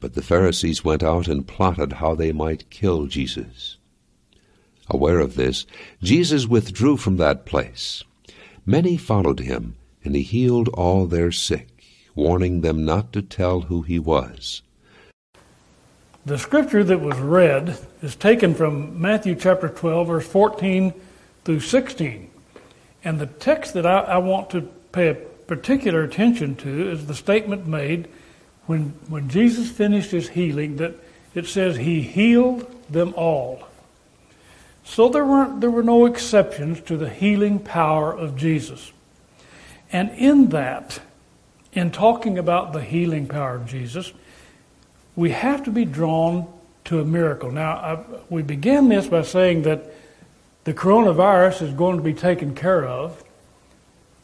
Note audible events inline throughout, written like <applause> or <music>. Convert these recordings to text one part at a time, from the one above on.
But the Pharisees went out and plotted how they might kill Jesus. Aware of this, Jesus withdrew from that place. Many followed him, and he healed all their sick, warning them not to tell who he was. The scripture that was read is taken from Matthew chapter 12, verse 14 through 16. And the text that I, I want to pay particular attention to is the statement made when, when Jesus finished his healing that it says he healed them all. So there weren't, there were no exceptions to the healing power of Jesus. And in that, in talking about the healing power of Jesus, we have to be drawn to a miracle. Now, I, we began this by saying that the coronavirus is going to be taken care of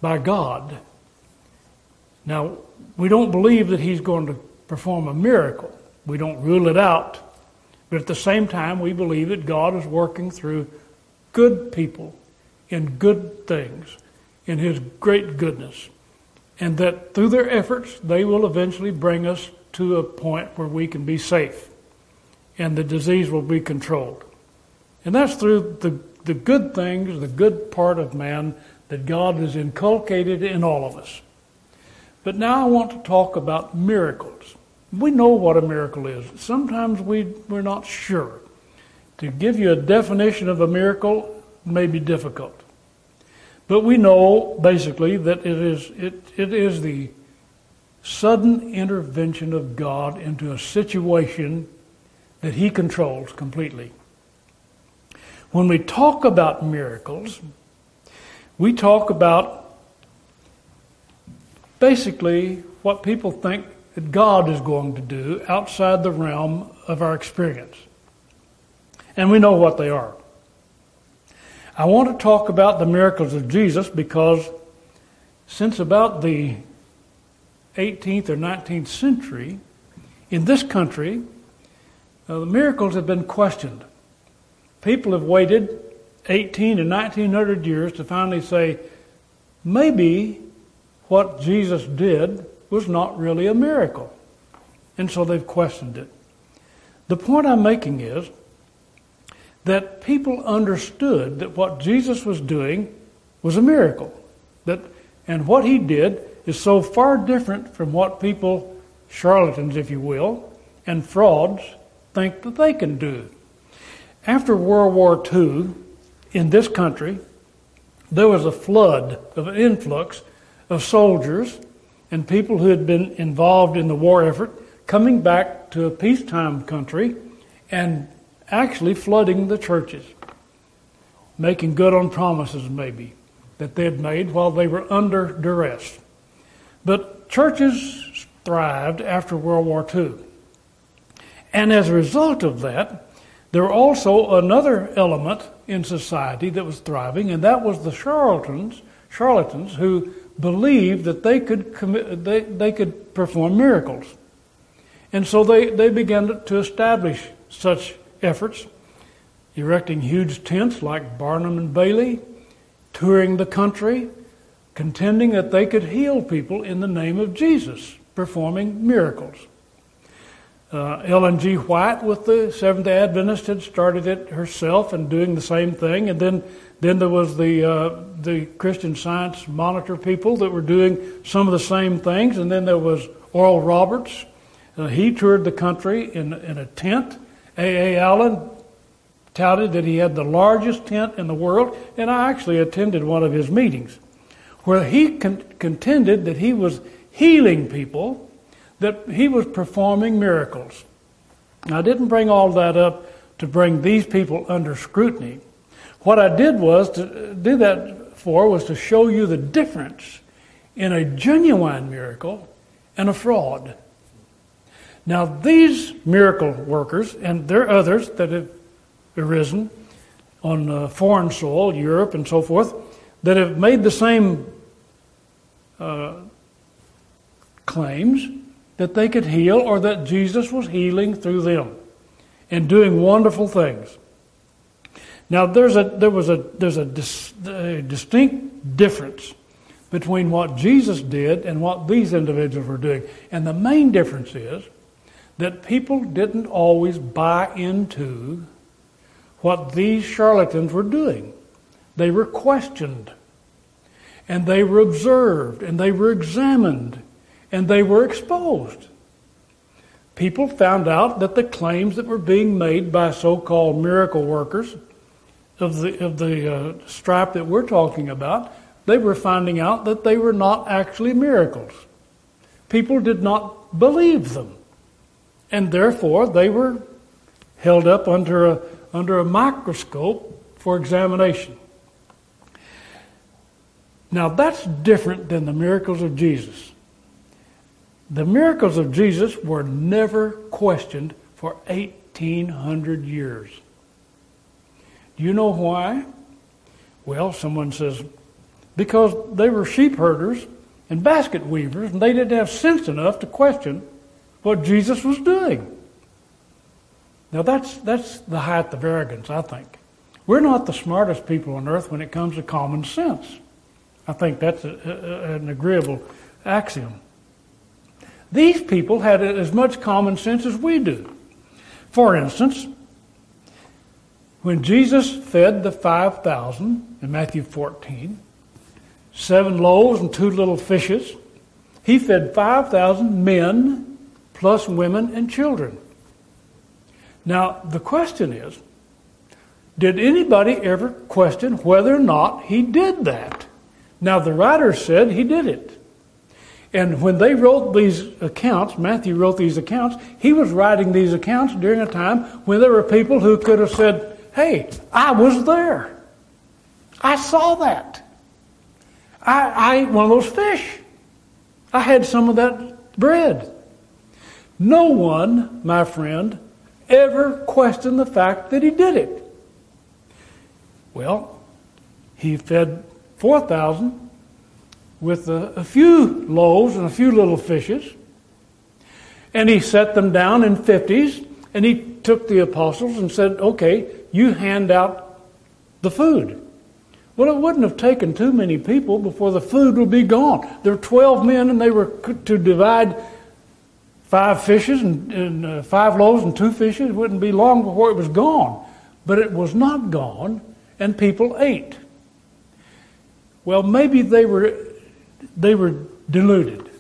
by God. Now, we don't believe that He's going to perform a miracle. We don't rule it out. But at the same time, we believe that God is working through good people in good things, in His great goodness. And that through their efforts, they will eventually bring us to a point where we can be safe and the disease will be controlled. And that's through the, the good things, the good part of man that God has inculcated in all of us. But now I want to talk about miracles. We know what a miracle is. Sometimes we, we're not sure. To give you a definition of a miracle may be difficult. But we know basically that it is, it, it is the sudden intervention of God into a situation that He controls completely. When we talk about miracles, we talk about basically what people think that God is going to do outside the realm of our experience. And we know what they are. I want to talk about the miracles of Jesus because since about the 18th or 19th century, in this country, uh, the miracles have been questioned. People have waited 18 to 1900 years to finally say, maybe what Jesus did was not really a miracle. And so they've questioned it. The point I'm making is that people understood that what Jesus was doing was a miracle. That, and what he did is so far different from what people, charlatans if you will, and frauds think that they can do. After World War II, in this country, there was a flood of an influx of soldiers and people who had been involved in the war effort coming back to a peacetime country and actually flooding the churches, making good on promises maybe that they had made while they were under duress. But churches thrived after World War II. And as a result of that, there were also another element in society that was thriving, and that was the charlatans, charlatans who believed that they could commit, they, they could perform miracles. And so they, they began to establish such efforts, erecting huge tents like Barnum and Bailey, touring the country, contending that they could heal people in the name of Jesus, performing miracles. Uh, Ellen G. White with the Seventh day Adventist had started it herself and doing the same thing. And then, then there was the, uh, the Christian Science Monitor people that were doing some of the same things. And then there was Oral Roberts. Uh, he toured the country in, in a tent. A. A. Allen touted that he had the largest tent in the world. And I actually attended one of his meetings where he con- contended that he was healing people that he was performing miracles. Now, I didn't bring all that up to bring these people under scrutiny. What I did was to do that for was to show you the difference in a genuine miracle and a fraud. Now, these miracle workers, and there are others that have arisen on uh, foreign soil, Europe and so forth, that have made the same uh, claims, that they could heal or that Jesus was healing through them and doing wonderful things. Now, there's a, there was a, there's a, dis, a distinct difference between what Jesus did and what these individuals were doing. And the main difference is that people didn't always buy into what these charlatans were doing. They were questioned, and they were observed, and they were examined, and they were exposed. People found out that the claims that were being made by so called miracle workers of the, of the uh, stripe that we're talking about, they were finding out that they were not actually miracles. People did not believe them. And therefore, they were held up under a, under a microscope for examination. Now, that's different than the miracles of Jesus. The miracles of Jesus were never questioned for 1,800 years. Do you know why? Well, someone says, because they were sheep herders and basket weavers, and they didn't have sense enough to question what Jesus was doing. Now, that's, that's the height of arrogance, I think. We're not the smartest people on earth when it comes to common sense. I think that's a, a, an agreeable axiom. These people had as much common sense as we do. For instance, when Jesus fed the 5,000 in Matthew 14, seven loaves and two little fishes, he fed 5,000 men plus women and children. Now, the question is did anybody ever question whether or not he did that? Now, the writer said he did it. And when they wrote these accounts, Matthew wrote these accounts, he was writing these accounts during a time when there were people who could have said, Hey, I was there. I saw that. I, I ate one of those fish. I had some of that bread. No one, my friend, ever questioned the fact that he did it. Well, he fed 4,000 with a, a, few loaves and a few little fishes. And he set them down in 50s, and he took the apostles and said, Okay, you hand out the food. Well, it wouldn't have taken too many people before the food would be gone. There were 12 men, and they were to divide five fishes and, and uh, five loaves and two fishes. It wouldn't be long before it was gone. But it was not gone, and people ate. Well, maybe they were they were deluded.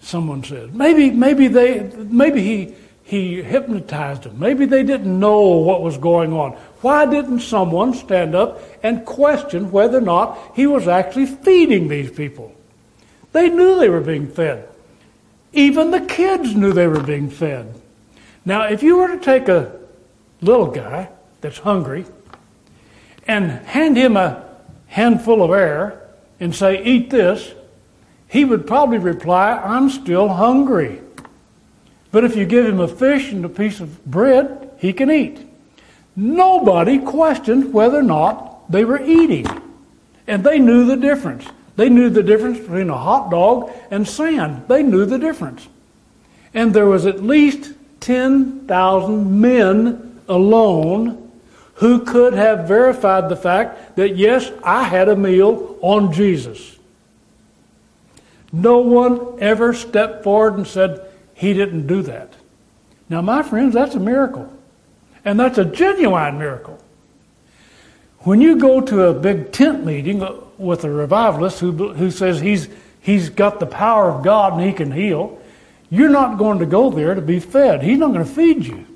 Someone said maybe maybe they maybe he he hypnotized them. Maybe they didn't know what was going on. Why didn't someone stand up and question whether or not he was actually feeding these people? They knew they were being fed. Even the kids knew they were being fed. Now, if you were to take a little guy that's hungry and hand him a handful of air and say, Eat this, he would probably reply, I'm still hungry. But if you give him a fish and a piece of bread, he can eat. Nobody questioned whether or not they were eating. And they knew the difference. They knew the difference between a hot dog and sand. They knew the difference. And there was at least 10,000 men alone who could have verified the fact that, yes, I had a meal on Jesus. No one ever stepped forward and said, he didn't do that. Now, my friends, that's a miracle. And that's a genuine miracle. When you go to a big tent meeting with a revivalist who, who says he's, he's got the power of God and he can heal, you're not going to go there to be fed. He's not going to feed you.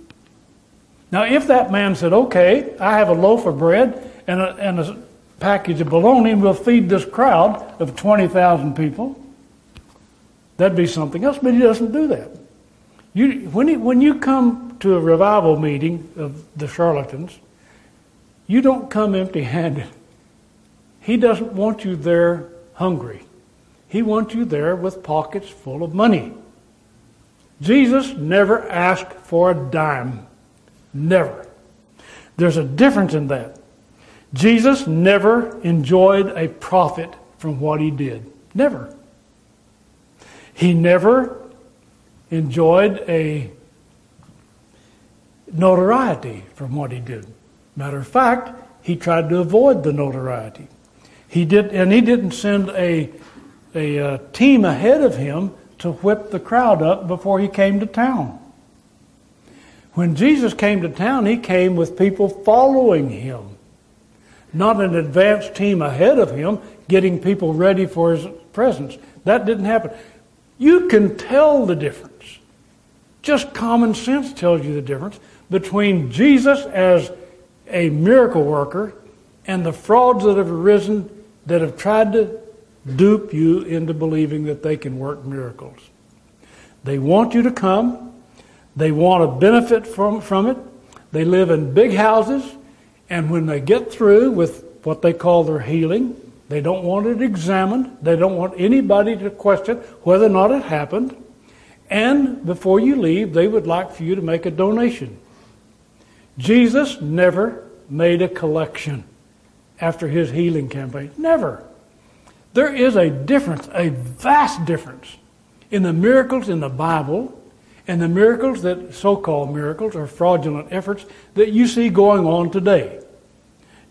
Now, if that man said, okay, I have a loaf of bread and a, and a package of bologna and we'll feed this crowd of 20,000 people, That'd be something else, but he doesn't do that. You, when, he, when you come to a revival meeting of the charlatans, you don't come empty handed. He doesn't want you there hungry. He wants you there with pockets full of money. Jesus never asked for a dime. Never. There's a difference in that. Jesus never enjoyed a profit from what he did. Never. He never enjoyed a notoriety from what he did. Matter of fact, he tried to avoid the notoriety. He did, and he didn't send a, a, a uh, team ahead of him to whip the crowd up before he came to town. When Jesus came to town, he came with people following him, not an advance team ahead of him getting people ready for his presence. That didn't happen. You can tell the difference. Just common sense tells you the difference between Jesus as a miracle worker and the frauds that have arisen that have tried to dupe you into believing that they can work miracles. They want you to come. They want to benefit from, from it. They live in big houses. And when they get through with what they call their healing, they don't want it examined. They don't want anybody to question whether or not it happened. And before you leave, they would like for you to make a donation. Jesus never made a collection after his healing campaign. Never. There is a difference, a vast difference, in the miracles in the Bible and the miracles that so called miracles or fraudulent efforts that you see going on today.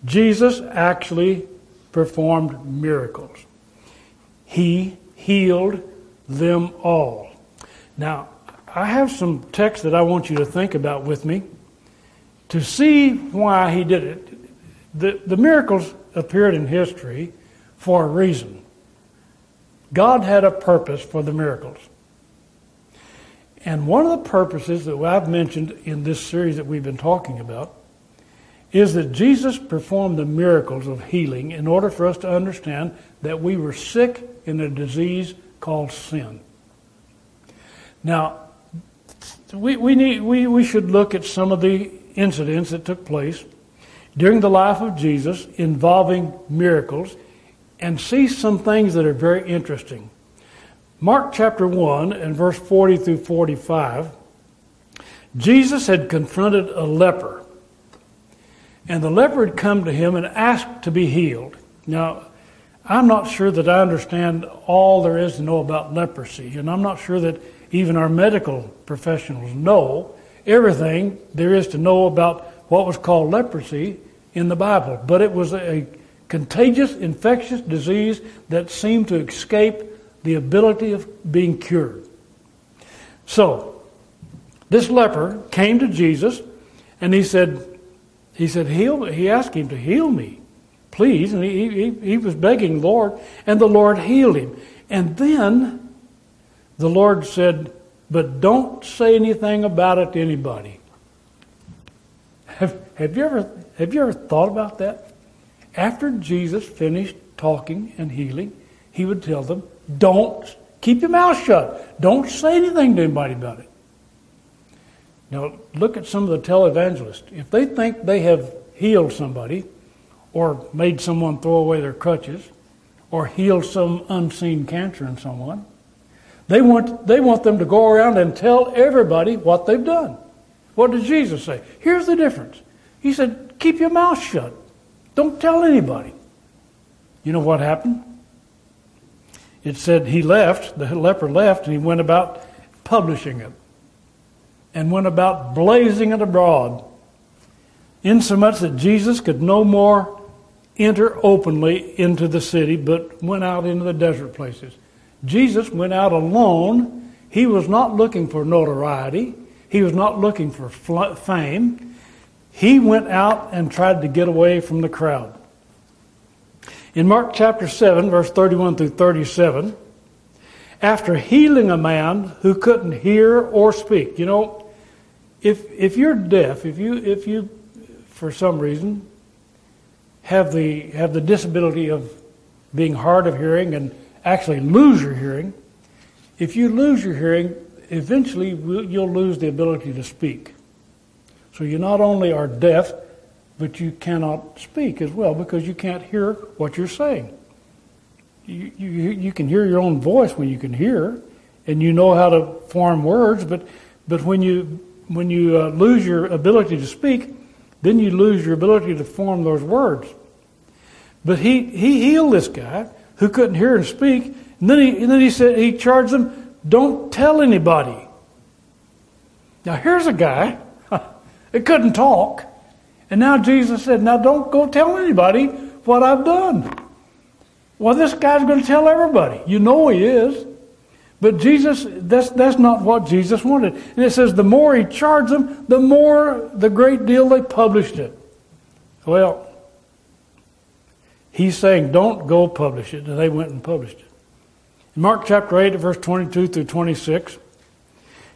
Jesus actually performed miracles, He healed them all. Now, I have some text that I want you to think about with me to see why he did it. The, the miracles appeared in history for a reason. God had a purpose for the miracles. And one of the purposes that I've mentioned in this series that we've been talking about is that Jesus performed the miracles of healing in order for us to understand that we were sick in a disease called sin. Now, we, we, need, we, we should look at some of the incidents that took place during the life of Jesus involving miracles and see some things that are very interesting. Mark chapter 1 and verse 40 through 45, Jesus had confronted a leper. And the leper had come to him and asked to be healed. Now, I'm not sure that I understand all there is to know about leprosy, and I'm not sure that even our medical professionals know everything there is to know about what was called leprosy in the Bible. But it was a contagious, infectious disease that seemed to escape the ability of being cured. So, this leper came to Jesus and he said, he said, heal. He asked him to heal me, please. And he, he, he was begging Lord, and the Lord healed him. And then the Lord said, but don't say anything about it to anybody. Have, have, you ever, have you ever thought about that? After Jesus finished talking and healing, he would tell them, don't keep your mouth shut. Don't say anything to anybody about it. Now, look at some of the televangelists. If they think they have healed somebody, or made someone throw away their crutches, or healed some unseen cancer in someone, they want, they want them to go around and tell everybody what they've done. What did Jesus say? Here's the difference. He said, keep your mouth shut. Don't tell anybody. You know what happened? It said he left, the leper left, and he went about publishing it and went about blazing it abroad, insomuch that Jesus could no more enter openly into the city, but went out into the desert places. Jesus went out alone. He was not looking for notoriety. He was not looking for fame. He went out and tried to get away from the crowd. In Mark chapter 7, verse 31 through 37, after healing a man who couldn't hear or speak, you know, if, if you're deaf, if you, if you, for some reason, have the, have the disability of being hard of hearing and actually lose your hearing. If you lose your hearing, eventually you'll lose the ability to speak. So you not only are deaf, but you cannot speak as well because you can't hear what you're saying. You, you, you can hear your own voice when you can hear, and you know how to form words, but, but when you, when you uh, lose your ability to speak, then you lose your ability to form those words. But he, he healed this guy who couldn't hear and speak. And then he, and then he said, he charged them, don't tell anybody. Now here's a guy <laughs> that couldn't talk. And now Jesus said, now don't go tell anybody what I've done. Well, this guy's going to tell everybody. You know he is. But Jesus, that's, that's not what Jesus wanted. And it says the more he charged them, the more, the great deal they published it. Well, he's saying, don't go publish it. And they went and published it. In Mark chapter 8, verse 22 through 26,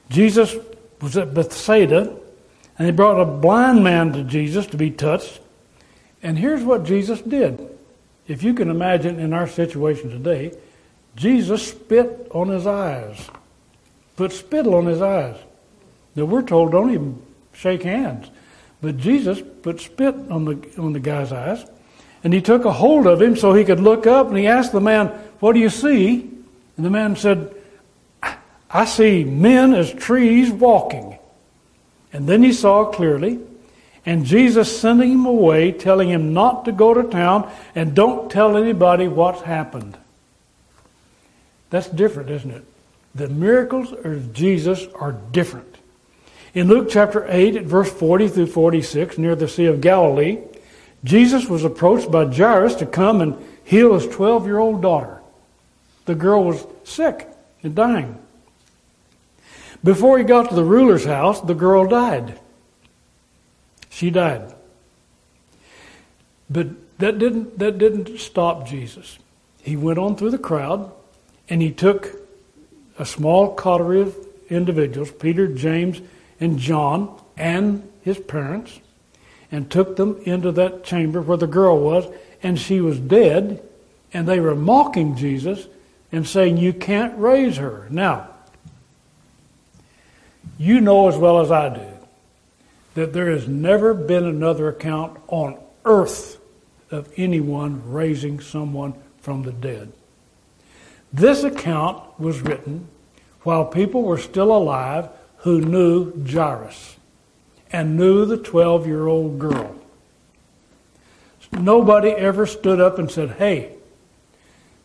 Jesus was at Bethsaida, and they brought a blind man to Jesus to be touched. And here's what Jesus did. If you can imagine in our situation today, Jesus spit on his eyes, put spittle on his eyes. Now we're told don't even shake hands, but Jesus put spit on the on the guy's eyes, and he took a hold of him so he could look up, and he asked the man, "What do you see?" And the man said, "I see men as trees walking." And then he saw clearly, and Jesus sent him away, telling him not to go to town and don't tell anybody what's happened. That's different, isn't it? The miracles of Jesus are different. In Luke chapter 8, at verse 40 through 46, near the Sea of Galilee, Jesus was approached by Jairus to come and heal his 12 year old daughter. The girl was sick and dying. Before he got to the ruler's house, the girl died. She died. But that didn't, that didn't stop Jesus. He went on through the crowd and he took a small coterie of individuals, Peter, James, and John, and his parents, and took them into that chamber where the girl was, and she was dead, and they were mocking Jesus and saying, You can't raise her. Now, you know as well as I do that there has never been another account on earth of anyone raising someone from the dead. This account was written while people were still alive who knew Jairus and knew the 12 year old girl. Nobody ever stood up and said, Hey,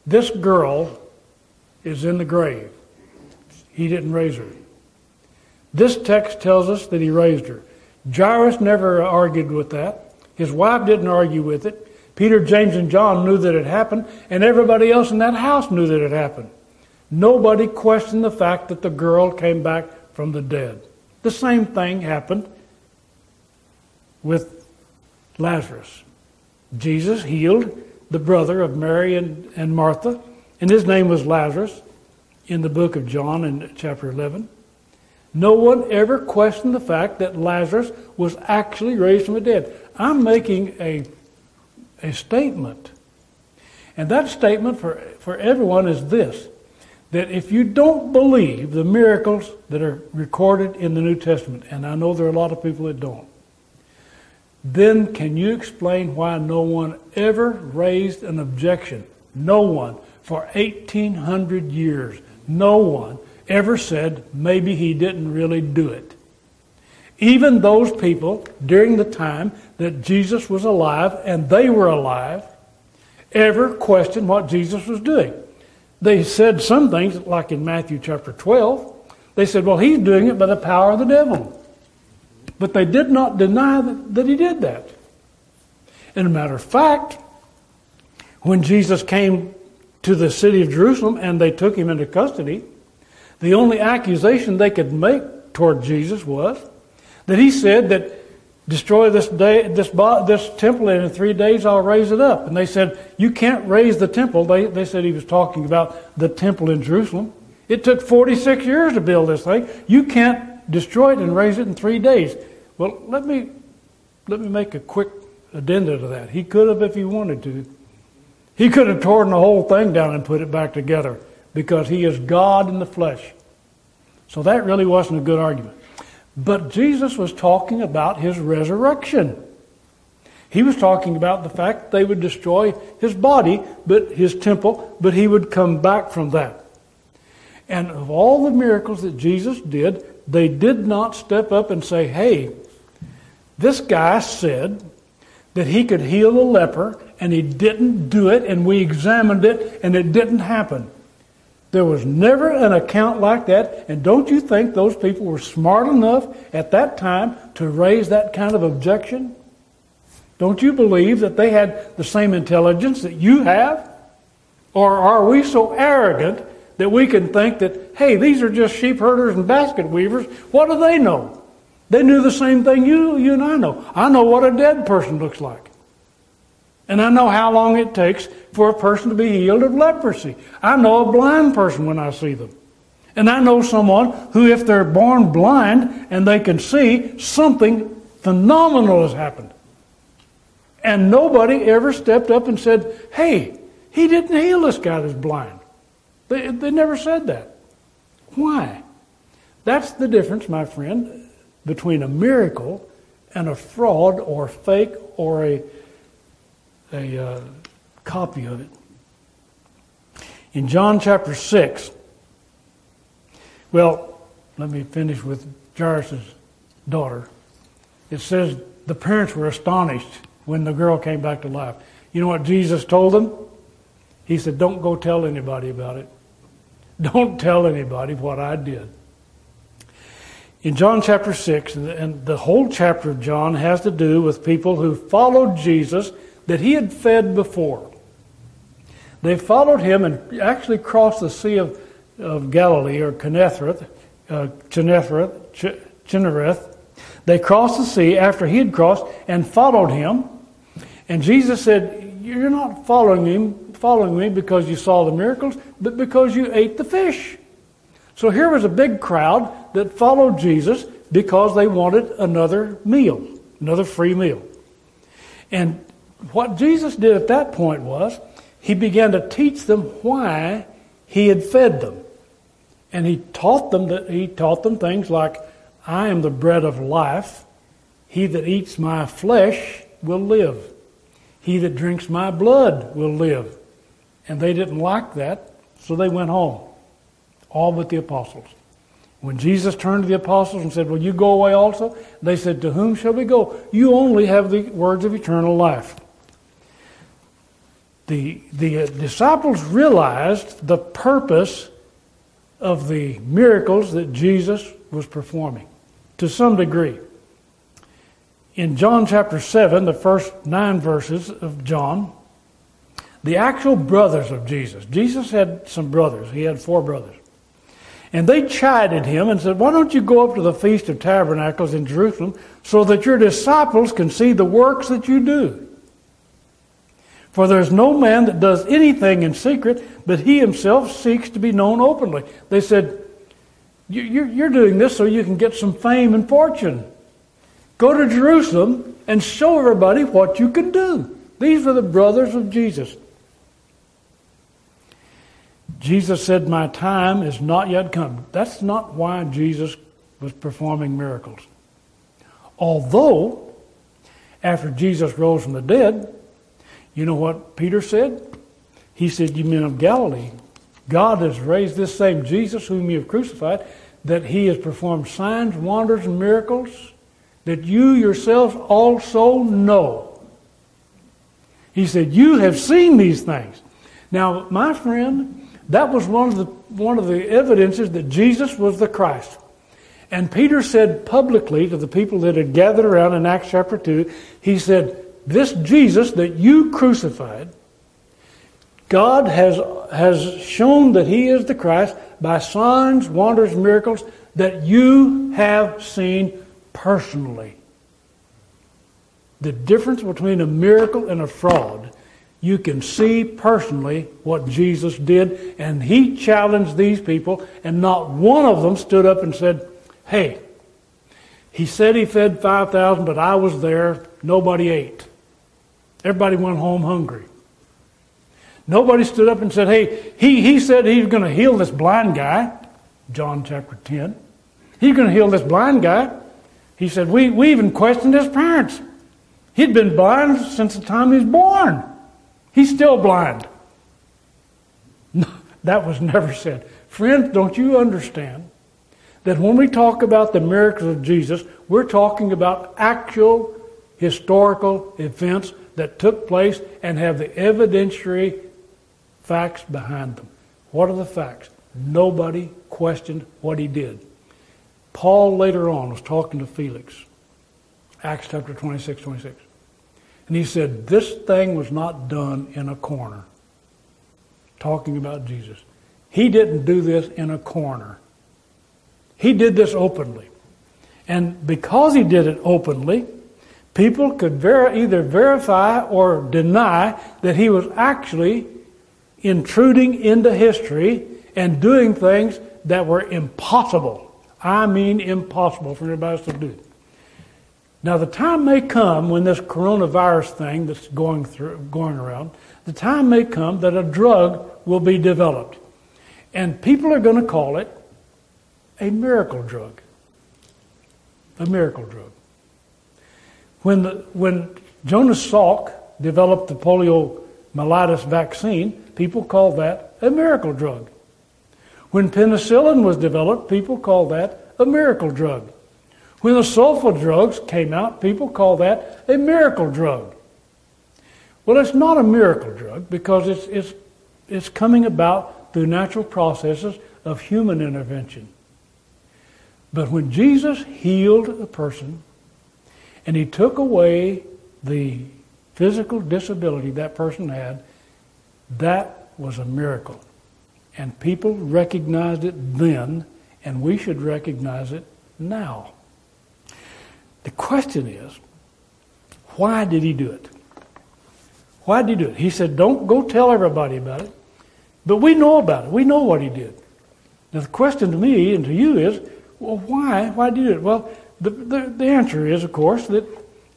this girl is in the grave. He didn't raise her. This text tells us that he raised her. Jairus never argued with that. His wife didn't argue with it. Peter, James, and John knew that it happened, and everybody else in that house knew that it happened. Nobody questioned the fact that the girl came back from the dead. The same thing happened with Lazarus. Jesus healed the brother of Mary and, and Martha, and his name was Lazarus in the book of John in chapter 11. No one ever questioned the fact that Lazarus was actually raised from the dead. I'm making a a statement. And that statement for, for everyone is this that if you don't believe the miracles that are recorded in the New Testament, and I know there are a lot of people that don't, then can you explain why no one ever raised an objection? No one for 1800 years, no one ever said maybe he didn't really do it. Even those people during the time that Jesus was alive and they were alive ever questioned what Jesus was doing. They said some things, like in Matthew chapter 12, they said, well, he's doing it by the power of the devil. But they did not deny that, that he did that. And a matter of fact, when Jesus came to the city of Jerusalem and they took him into custody, the only accusation they could make toward Jesus was that he said that destroy this day, this, this temple, and in three days I'll raise it up. And they said, you can't raise the temple. They, they said he was talking about the temple in Jerusalem. It took 46 years to build this thing. You can't destroy it and raise it in three days. Well, let me, let me make a quick addenda to that. He could have if he wanted to. He could have torn the whole thing down and put it back together because he is God in the flesh. So that really wasn't a good argument. But Jesus was talking about his resurrection. He was talking about the fact they would destroy his body, but his temple, but he would come back from that. And of all the miracles that Jesus did, they did not step up and say, hey, this guy said that he could heal a leper, and he didn't do it, and we examined it, and it didn't happen. There was never an account like that, and don't you think those people were smart enough at that time to raise that kind of objection? Don't you believe that they had the same intelligence that you have? Or are we so arrogant that we can think that, hey, these are just sheep herders and basket weavers. What do they know? They knew the same thing you, you and I know. I know what a dead person looks like. And I know how long it takes for a person to be healed of leprosy. I know a blind person when I see them. And I know someone who, if they're born blind and they can see, something phenomenal has happened. And nobody ever stepped up and said, hey, he didn't heal this guy that's blind. They, they never said that. Why? That's the difference, my friend, between a miracle and a fraud or fake or a, a uh, copy of it. In John chapter 6, well, let me finish with Jairus' daughter. It says the parents were astonished when the girl came back to life. You know what Jesus told them? He said, Don't go tell anybody about it. <laughs> Don't tell anybody what I did. In John chapter 6, and the whole chapter of John has to do with people who followed Jesus that he had fed before. They followed him and actually crossed the Sea of, of Galilee, or Gennesareth, uh, Gennesareth, They crossed the sea after he had crossed and followed him. And Jesus said, You're not following me, following me because you saw the miracles, but because you ate the fish. So here was a big crowd that followed Jesus because they wanted another meal, another free meal. And what Jesus did at that point was he began to teach them why he had fed them. And he taught them that he taught them things like, I am the bread of life. He that eats my flesh will live. He that drinks my blood will live. And they didn't like that, so they went home all but the apostles. When Jesus turned to the apostles and said, Will you go away also? They said, To whom shall we go? You only have the words of eternal life. The, the uh, disciples realized the purpose of the miracles that Jesus was performing to some degree. In John chapter 7, the first nine verses of John, the actual brothers of Jesus, Jesus had some brothers, he had four brothers. And they chided him and said, Why don't you go up to the Feast of Tabernacles in Jerusalem so that your disciples can see the works that you do? For there's no man that does anything in secret, but he himself seeks to be known openly. They said, You're doing this so you can get some fame and fortune. Go to Jerusalem and show everybody what you can do. These were the brothers of Jesus. Jesus said, My time is not yet come. That's not why Jesus was performing miracles. Although, after Jesus rose from the dead, you know what Peter said? He said, You men of Galilee, God has raised this same Jesus whom you have crucified, that he has performed signs, wonders, and miracles that you yourselves also know. He said, You have seen these things. Now, my friend, that was one of the, one of the evidences that Jesus was the Christ. And Peter said publicly to the people that had gathered around in Acts chapter 2, he said, This Jesus that you crucified, God has, has shown that he is the Christ by signs, wonders, miracles that you have seen personally. The difference between a miracle and a fraud you can see personally what Jesus did. And he challenged these people, and not one of them stood up and said, Hey, he said he fed 5,000, but I was there. Nobody ate. Everybody went home hungry. Nobody stood up and said, Hey, he, he said he's going to heal this blind guy. John chapter 10. He's going to heal this blind guy. He said, we, we even questioned his parents. He'd been blind since the time he was born. He's still blind. <laughs> that was never said. Friends, don't you understand that when we talk about the miracles of Jesus, we're talking about actual historical events that took place and have the evidentiary facts behind them. What are the facts? Nobody questioned what he did. Paul later on was talking to Felix. Acts chapter 26, 26. And he said, This thing was not done in a corner. Talking about Jesus. He didn't do this in a corner. He did this openly. And because he did it openly, people could ver- either verify or deny that he was actually intruding into history and doing things that were impossible. I mean, impossible for anybody to do. Now, the time may come when this coronavirus thing that's going through, going around, the time may come that a drug will be developed, and people are going to call it a miracle drug. A miracle drug. When the, when Jonas Salk developed the poliomyelitis vaccine, people called that a miracle drug. When penicillin was developed, people called that a miracle drug. When the sulfa drugs came out, people called that a miracle drug. Well, it's not a miracle drug because it's, it's, it's coming about through natural processes of human intervention. But when Jesus healed a person and he took away the physical disability that person had, that was a miracle. And people recognized it then, and we should recognize it now. The question is, why did he do it? Why did he do it? He said, don't go tell everybody about it. But we know about it. We know what he did. Now, the question to me and to you is, well, why? Why did he do it? Well, the, the, the answer is, of course, that,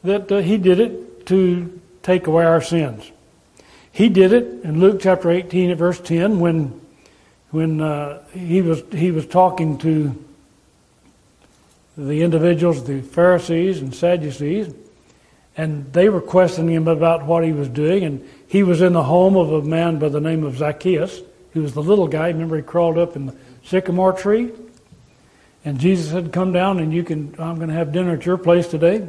that uh, he did it to take away our sins. He did it in Luke chapter 18 at verse 10 when when uh, he was he was talking to the individuals, the Pharisees and Sadducees, and they were questioning him about what he was doing. And he was in the home of a man by the name of Zacchaeus, who was the little guy. Remember, he crawled up in the sycamore tree, and Jesus had come down, and you can. I'm going to have dinner at your place today.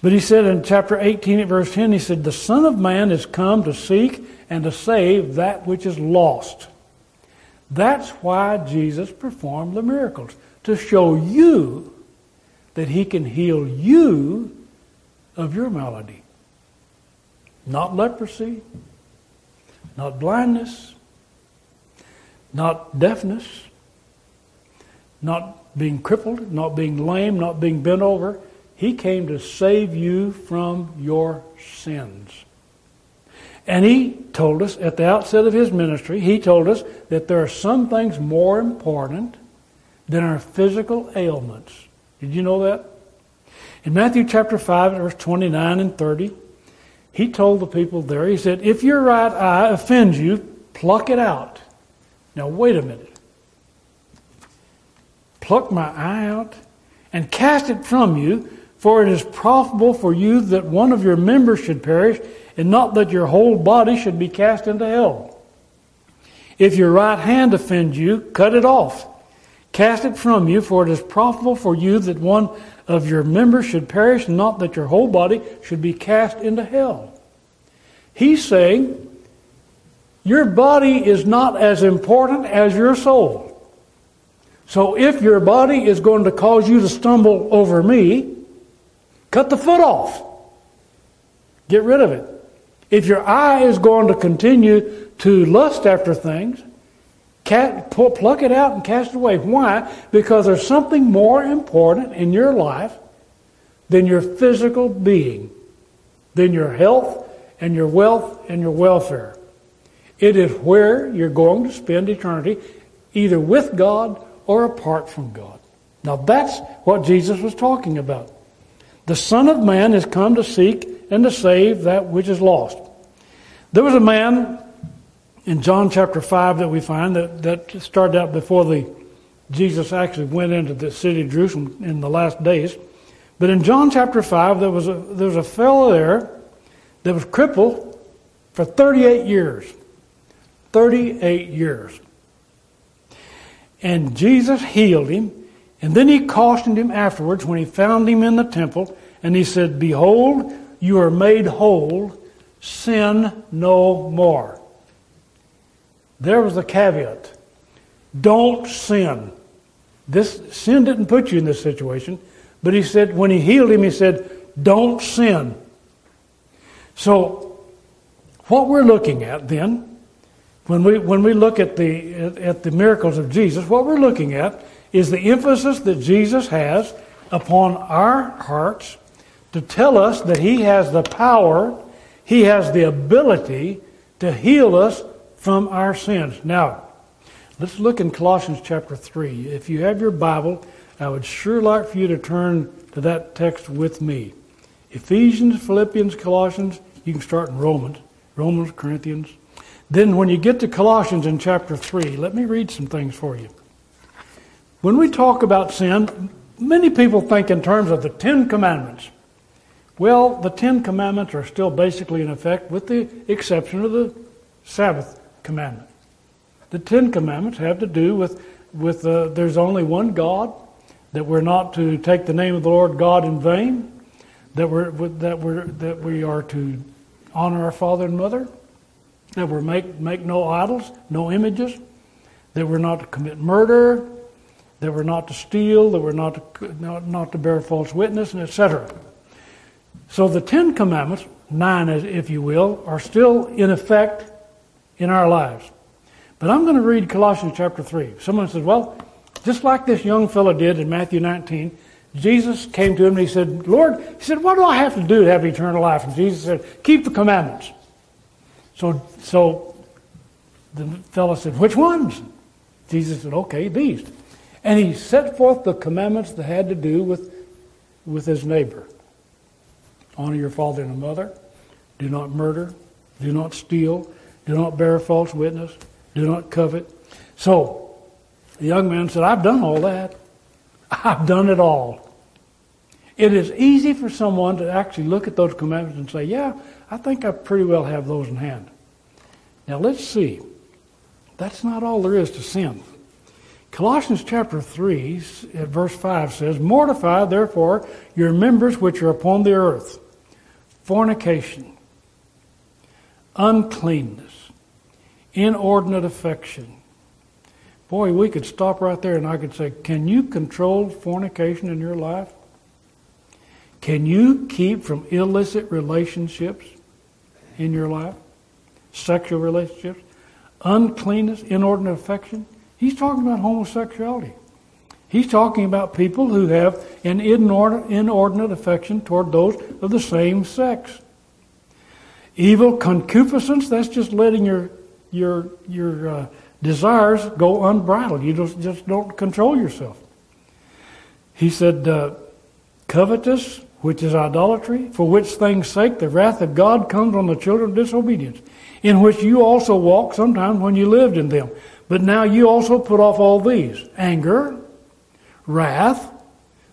But he said in chapter 18 at verse 10, he said, The Son of Man is come to seek and to save that which is lost. That's why Jesus performed the miracles, to show you that he can heal you of your malady. Not leprosy, not blindness, not deafness, not being crippled, not being lame, not being bent over. He came to save you from your sins. And he told us at the outset of his ministry, he told us that there are some things more important than our physical ailments. Did you know that? In Matthew chapter 5, verse 29 and 30, he told the people there, he said, If your right eye offends you, pluck it out. Now, wait a minute. Pluck my eye out and cast it from you, for it is profitable for you that one of your members should perish and not that your whole body should be cast into hell. If your right hand offends you, cut it off. Cast it from you, for it is profitable for you that one of your members should perish, not that your whole body should be cast into hell. He's saying, your body is not as important as your soul. So if your body is going to cause you to stumble over me, cut the foot off. Get rid of it. If your eye is going to continue to lust after things, pluck it out and cast it away. Why? Because there's something more important in your life than your physical being, than your health and your wealth and your welfare. It is where you're going to spend eternity, either with God or apart from God. Now that's what Jesus was talking about. The Son of Man is come to seek and to save that which is lost. There was a man in John chapter 5 that we find that, that started out before the Jesus actually went into the city of Jerusalem in the last days. But in John chapter 5, there was a, there was a fellow there that was crippled for 38 years. 38 years. And Jesus healed him. And then he cautioned him afterwards when he found him in the temple. And he said, Behold, you are made whole. Sin no more. There was a caveat. Don't sin. This sin didn't put you in this situation, but he said when he healed him, he said, Don't sin. So what we're looking at then When we, when we look at the, at the miracles of Jesus, what we're looking at is the emphasis that Jesus has upon our hearts to tell us that He has the power, He has the ability to heal us from our sins. Now, let's look in Colossians chapter 3. If you have your Bible, I would sure like for you to turn to that text with me. Ephesians, Philippians, Colossians, you can start in Romans, Romans, Corinthians. Then, when you get to Colossians in chapter 3, let me read some things for you. When we talk about sin, many people think in terms of the Ten Commandments. Well, the Ten Commandments are still basically in effect, with the exception of the Sabbath commandment. The Ten Commandments have to do with, with uh, there's only one God, that we're not to take the name of the Lord God in vain, that, we're, that, we're, that we are to honor our father and mother, that we make, make no idols, no images, that we're not to commit murder, that we're not to steal, that we're not to, not, not to bear false witness, and etc. So the Ten Commandments, nine if you will, are still in effect in our lives. But I'm going to read Colossians chapter 3. Someone says, well, just like this young fellow did in Matthew 19, Jesus came to him and he said, Lord, he said, what do I have to do to have eternal life? And Jesus said, keep the commandments. So, so the fellow said, Which ones? Jesus said, Okay, these. And he set forth the commandments that had to do with, with his neighbor. Honor your father and mother. Do not murder. Do not steal. Do not bear false witness. Do not covet. So, the young man said, I've done all that. I've done it all. It is easy for someone to actually look at those commandments and say, Yeah, I think I pretty well have those in hand. Now let's see. That's not all there is to sin. Colossians chapter 3, at verse 5 says, Mortify therefore your members which are upon the earth fornication, uncleanness, inordinate affection. Boy, we could stop right there and I could say, Can you control fornication in your life? Can you keep from illicit relationships in your life? Sexual relationships? Uncleanness, inordinate affection? He's talking about homosexuality. He's talking about people who have an inordinate affection toward those of the same sex. Evil concupiscence, that's just letting your, your, your uh, desires go unbridled. You just, just don't control yourself. He said, uh, covetous, which is idolatry, for which things sake the wrath of God comes on the children of disobedience, in which you also walked sometimes when you lived in them. But now you also put off all these anger, wrath,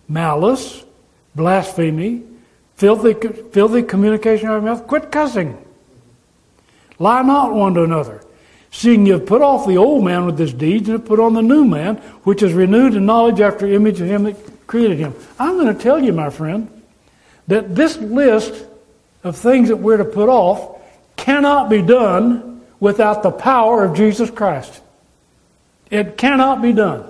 malice, blasphemy, filthy, filthy communication out of your mouth. Quit cussing. Lie not one to another. Seeing you have put off the old man with his deeds and have put on the new man, which is renewed in knowledge after image of him that created him. I'm going to tell you, my friend, that this list of things that we're to put off cannot be done without the power of Jesus Christ. It cannot be done.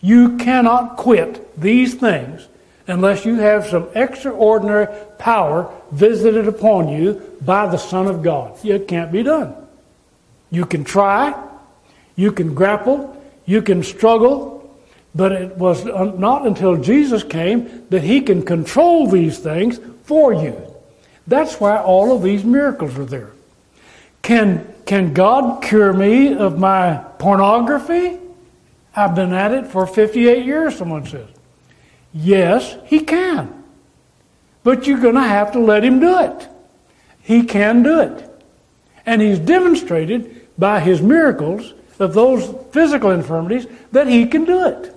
You cannot quit these things unless you have some extraordinary power visited upon you by the Son of God. It can't be done. You can try, you can grapple, you can struggle, but it was not until Jesus came that he can control these things for you. That's why all of these miracles are there. Can, can God cure me of my pornography? I've been at it for 58 years, someone says. Yes, he can. But you're going to have to let him do it. He can do it. And he's demonstrated by his miracles of those physical infirmities that he can do it.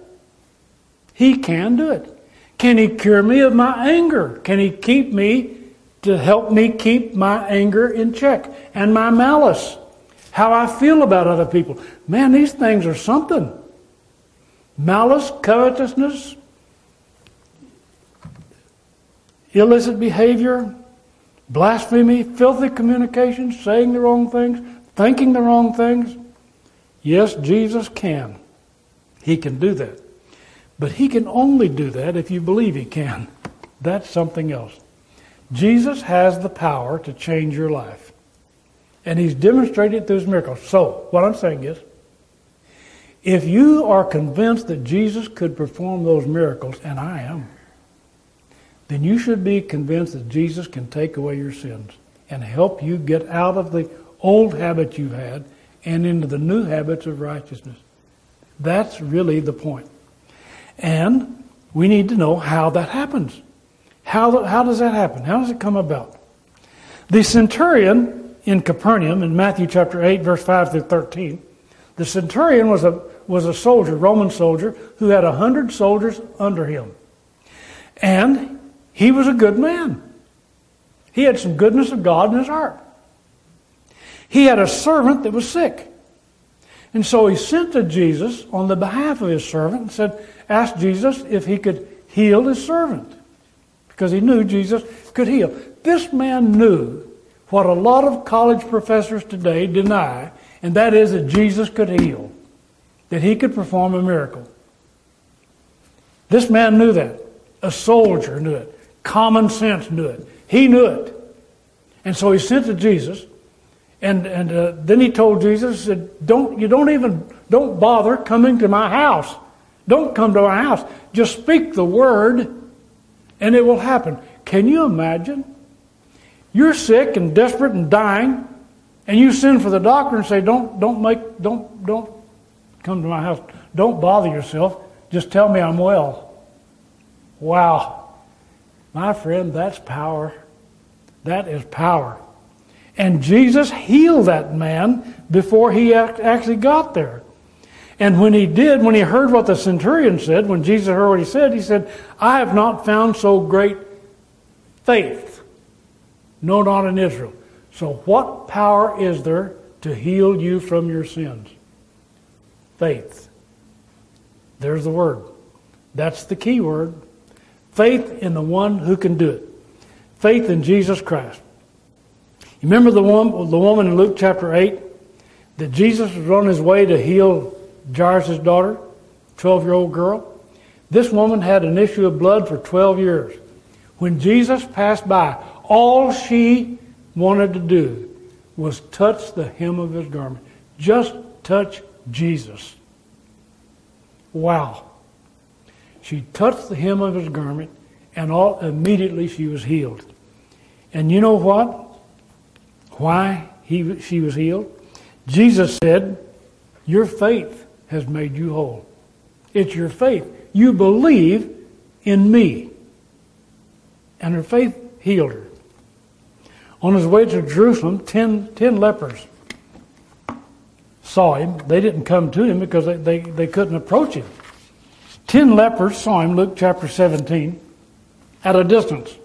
He can do it. Can He cure me of my anger? Can He keep me to help me keep my anger in check and my malice? How I feel about other people. Man, these things are something. Malice, covetousness, illicit behavior, blasphemy, filthy communications, saying the wrong things, thinking the wrong things. Yes, Jesus can. He can do that. But he can only do that if you believe he can. That's something else. Jesus has the power to change your life. And he's demonstrated through his miracles. So, what I'm saying is, if you are convinced that Jesus could perform those miracles, and I am, then you should be convinced that Jesus can take away your sins and help you get out of the old habits you've had and into the new habits of righteousness. That's really the point. And we need to know how that happens. How, how does that happen? How does it come about? The centurion in Capernaum, in Matthew chapter 8, verse 5 through 13, the centurion was a, was a soldier, Roman soldier, who had a hundred soldiers under him. And he was a good man. He had some goodness of God in his heart. He had a servant that was sick. And so he sent to Jesus on the behalf of his servant and said, asked Jesus if he could heal his servant. Because he knew Jesus could heal. This man knew what a lot of college professors today deny, and that is that Jesus could heal, that he could perform a miracle. This man knew that. A soldier knew it. Common sense knew it. He knew it. And so he sent to Jesus, and, and uh, then he told Jesus, said, don't, you don't even, don't bother coming to my house. Don't come to my house. Just speak the word, and it will happen. Can you imagine? You're sick and desperate and dying, and you send for the doctor and say, "Don't, don't make, don't, don't come to my house. Don't bother yourself. Just tell me I'm well." Wow, my friend, that's power. That is power. And Jesus healed that man before he actually got there. And when he did, when he heard what the centurion said, when Jesus heard what he said, he said, I have not found so great faith, no, not in Israel. So, what power is there to heal you from your sins? Faith. There's the word. That's the key word. Faith in the one who can do it. Faith in Jesus Christ. Remember the woman, the woman in Luke chapter 8 that Jesus was on his way to heal Jairus' daughter, 12 year old girl. This woman had an issue of blood for 12 years. When Jesus passed by, all she wanted to do was touch the hem of his garment. Just touch Jesus. Wow. She touched the hem of his garment, and all immediately she was healed. And you know what? Why he, she was healed? Jesus said, Your faith has made you whole. It's your faith. You believe in me. And her faith healed her. On his way to Jerusalem, ten, ten lepers saw him. They didn't come to him because they, they, they couldn't approach him. Ten lepers saw him, Luke chapter 17, at a distance.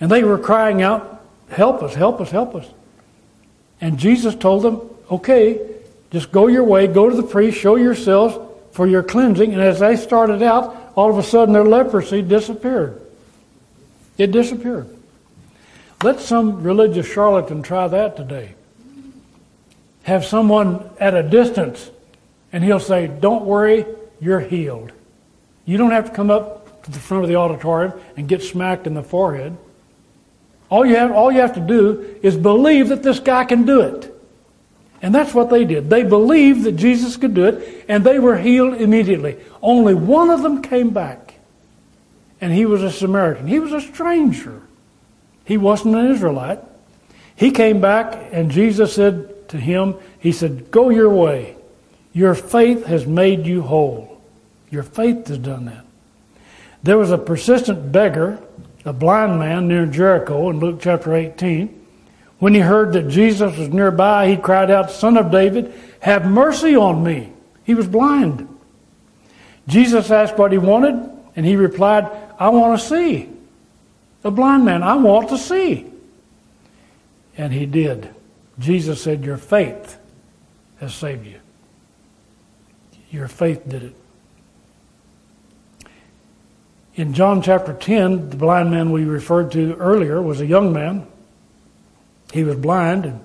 And they were crying out, Help us, help us, help us. And Jesus told them, Okay, just go your way, go to the priest, show yourselves for your cleansing. And as they started out, all of a sudden their leprosy disappeared. It disappeared. Let some religious charlatan try that today. Have someone at a distance, and he'll say, Don't worry, you're healed. You don't have to come up to the front of the auditorium and get smacked in the forehead. All you have, all you have to do is believe that this guy can do it. And that's what they did. They believed that Jesus could do it, and they were healed immediately. Only one of them came back, and he was a Samaritan. He was a stranger. He wasn't an Israelite. He came back, and Jesus said to him, He said, Go your way. Your faith has made you whole. Your faith has done that. There was a persistent beggar, a blind man near Jericho in Luke chapter 18. When he heard that Jesus was nearby, he cried out, Son of David, have mercy on me. He was blind. Jesus asked what he wanted, and he replied, I want to see. The blind man, I want to see. And he did. Jesus said, Your faith has saved you. Your faith did it. In John chapter 10, the blind man we referred to earlier was a young man he was blind, and,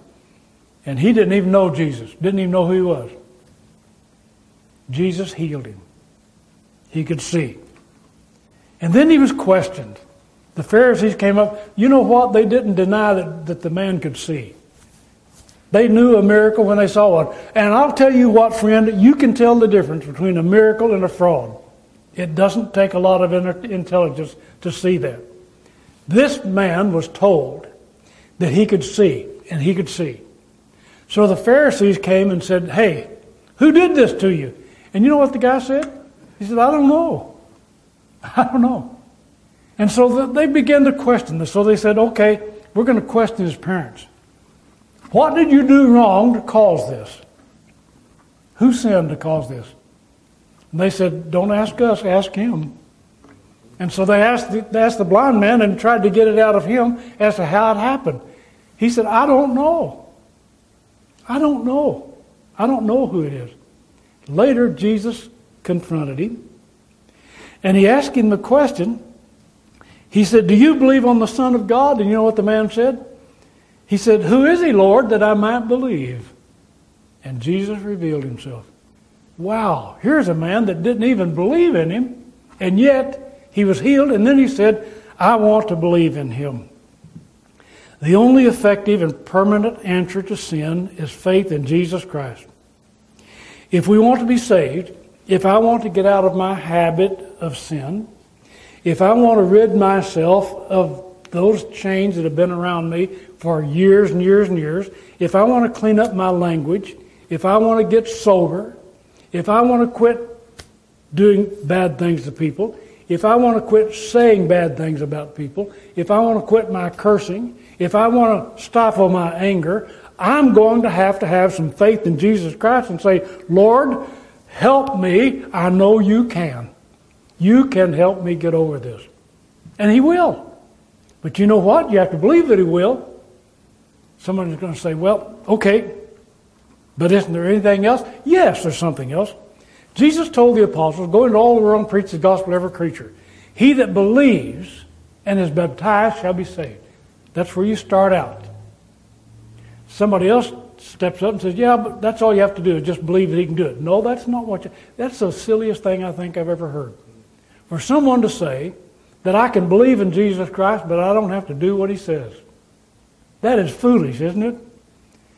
and he didn't even know Jesus, didn't even know who he was. Jesus healed him. He could see. And then he was questioned. The Pharisees came up. You know what? They didn't deny that, that the man could see. They knew a miracle when they saw one. And I'll tell you what, friend, you can tell the difference between a miracle and a fraud. It doesn't take a lot of intelligence to see that. This man was told that he could see, and he could see. So the Pharisees came and said, Hey, who did this to you? And you know what the guy said? He said, I don't know. <laughs> I don't know. And so they began to question this. So they said, Okay, we're going to question his parents. What did you do wrong to cause this? Who sinned to cause this? And they said, Don't ask us, ask him. And so they asked, the, they asked the blind man and tried to get it out of him as to how it happened. He said, I don't know. I don't know. I don't know who it is. Later, Jesus confronted him and he asked him the question. He said, Do you believe on the Son of God? And you know what the man said? He said, Who is he, Lord, that I might believe? And Jesus revealed himself. Wow, here's a man that didn't even believe in him, and yet he was healed, and then he said, I want to believe in him. The only effective and permanent answer to sin is faith in Jesus Christ. If we want to be saved, if I want to get out of my habit of sin, if I want to rid myself of those chains that have been around me for years and years and years, if I want to clean up my language, if I want to get sober, if I want to quit doing bad things to people, if I want to quit saying bad things about people, if I want to quit my cursing, if I want to stifle my anger, I'm going to have to have some faith in Jesus Christ and say, Lord, help me. I know you can. You can help me get over this. And He will. But you know what? You have to believe that He will. Someone's going to say, well, okay, but isn't there anything else? Yes, there's something else. Jesus told the apostles, Go into all the world and preach the gospel to every creature. He that believes and is baptized shall be saved. That's where you start out. Somebody else steps up and says, Yeah, but that's all you have to do is just believe that he can do it. No, that's not what you that's the silliest thing I think I've ever heard. For someone to say that I can believe in Jesus Christ, but I don't have to do what he says. That is foolish, isn't it?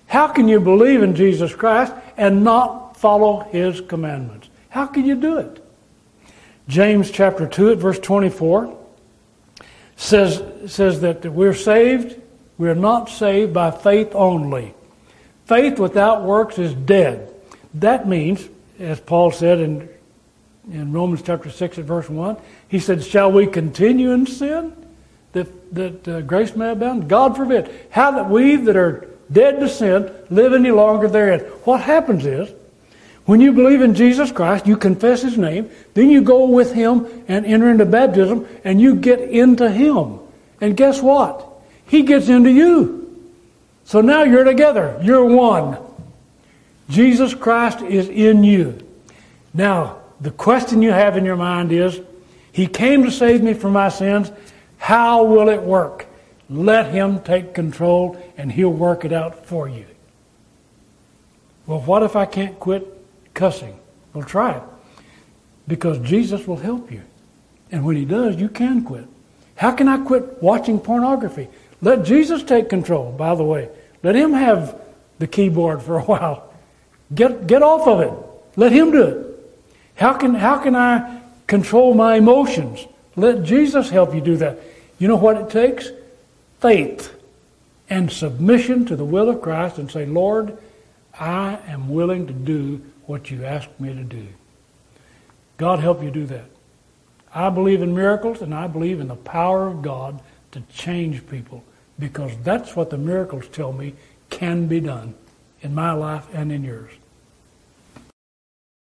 How can you believe in Jesus Christ and not follow his commandments? How can you do it? James chapter 2 at verse 24 says, says that we're saved, we're not saved by faith only. Faith without works is dead. That means, as Paul said in, in Romans chapter 6 at verse 1, he said, Shall we continue in sin that, that uh, grace may abound? God forbid. How that we that are dead to sin, live any longer therein. What happens is, when you believe in Jesus Christ, you confess His name, then you go with Him and enter into baptism, and you get into Him. And guess what? He gets into you. So now you're together. You're one. Jesus Christ is in you. Now, the question you have in your mind is, He came to save me from my sins. How will it work? Let Him take control and He'll work it out for you. Well, what if I can't quit cussing? Well, try it. Because Jesus will help you. And when He does, you can quit. How can I quit watching pornography? Let Jesus take control, by the way. Let Him have the keyboard <laughs> for a while. Get, get off of it. Let Him do it. How can, how can I control my emotions? Let Jesus help you do that. You know what it takes? faith and submission to the will of Christ and say, Lord, I am willing to do what you ask me to do. God help you do that. I believe in miracles and I believe in the power of God to change people because that's what the miracles tell me can be done in my life and in yours.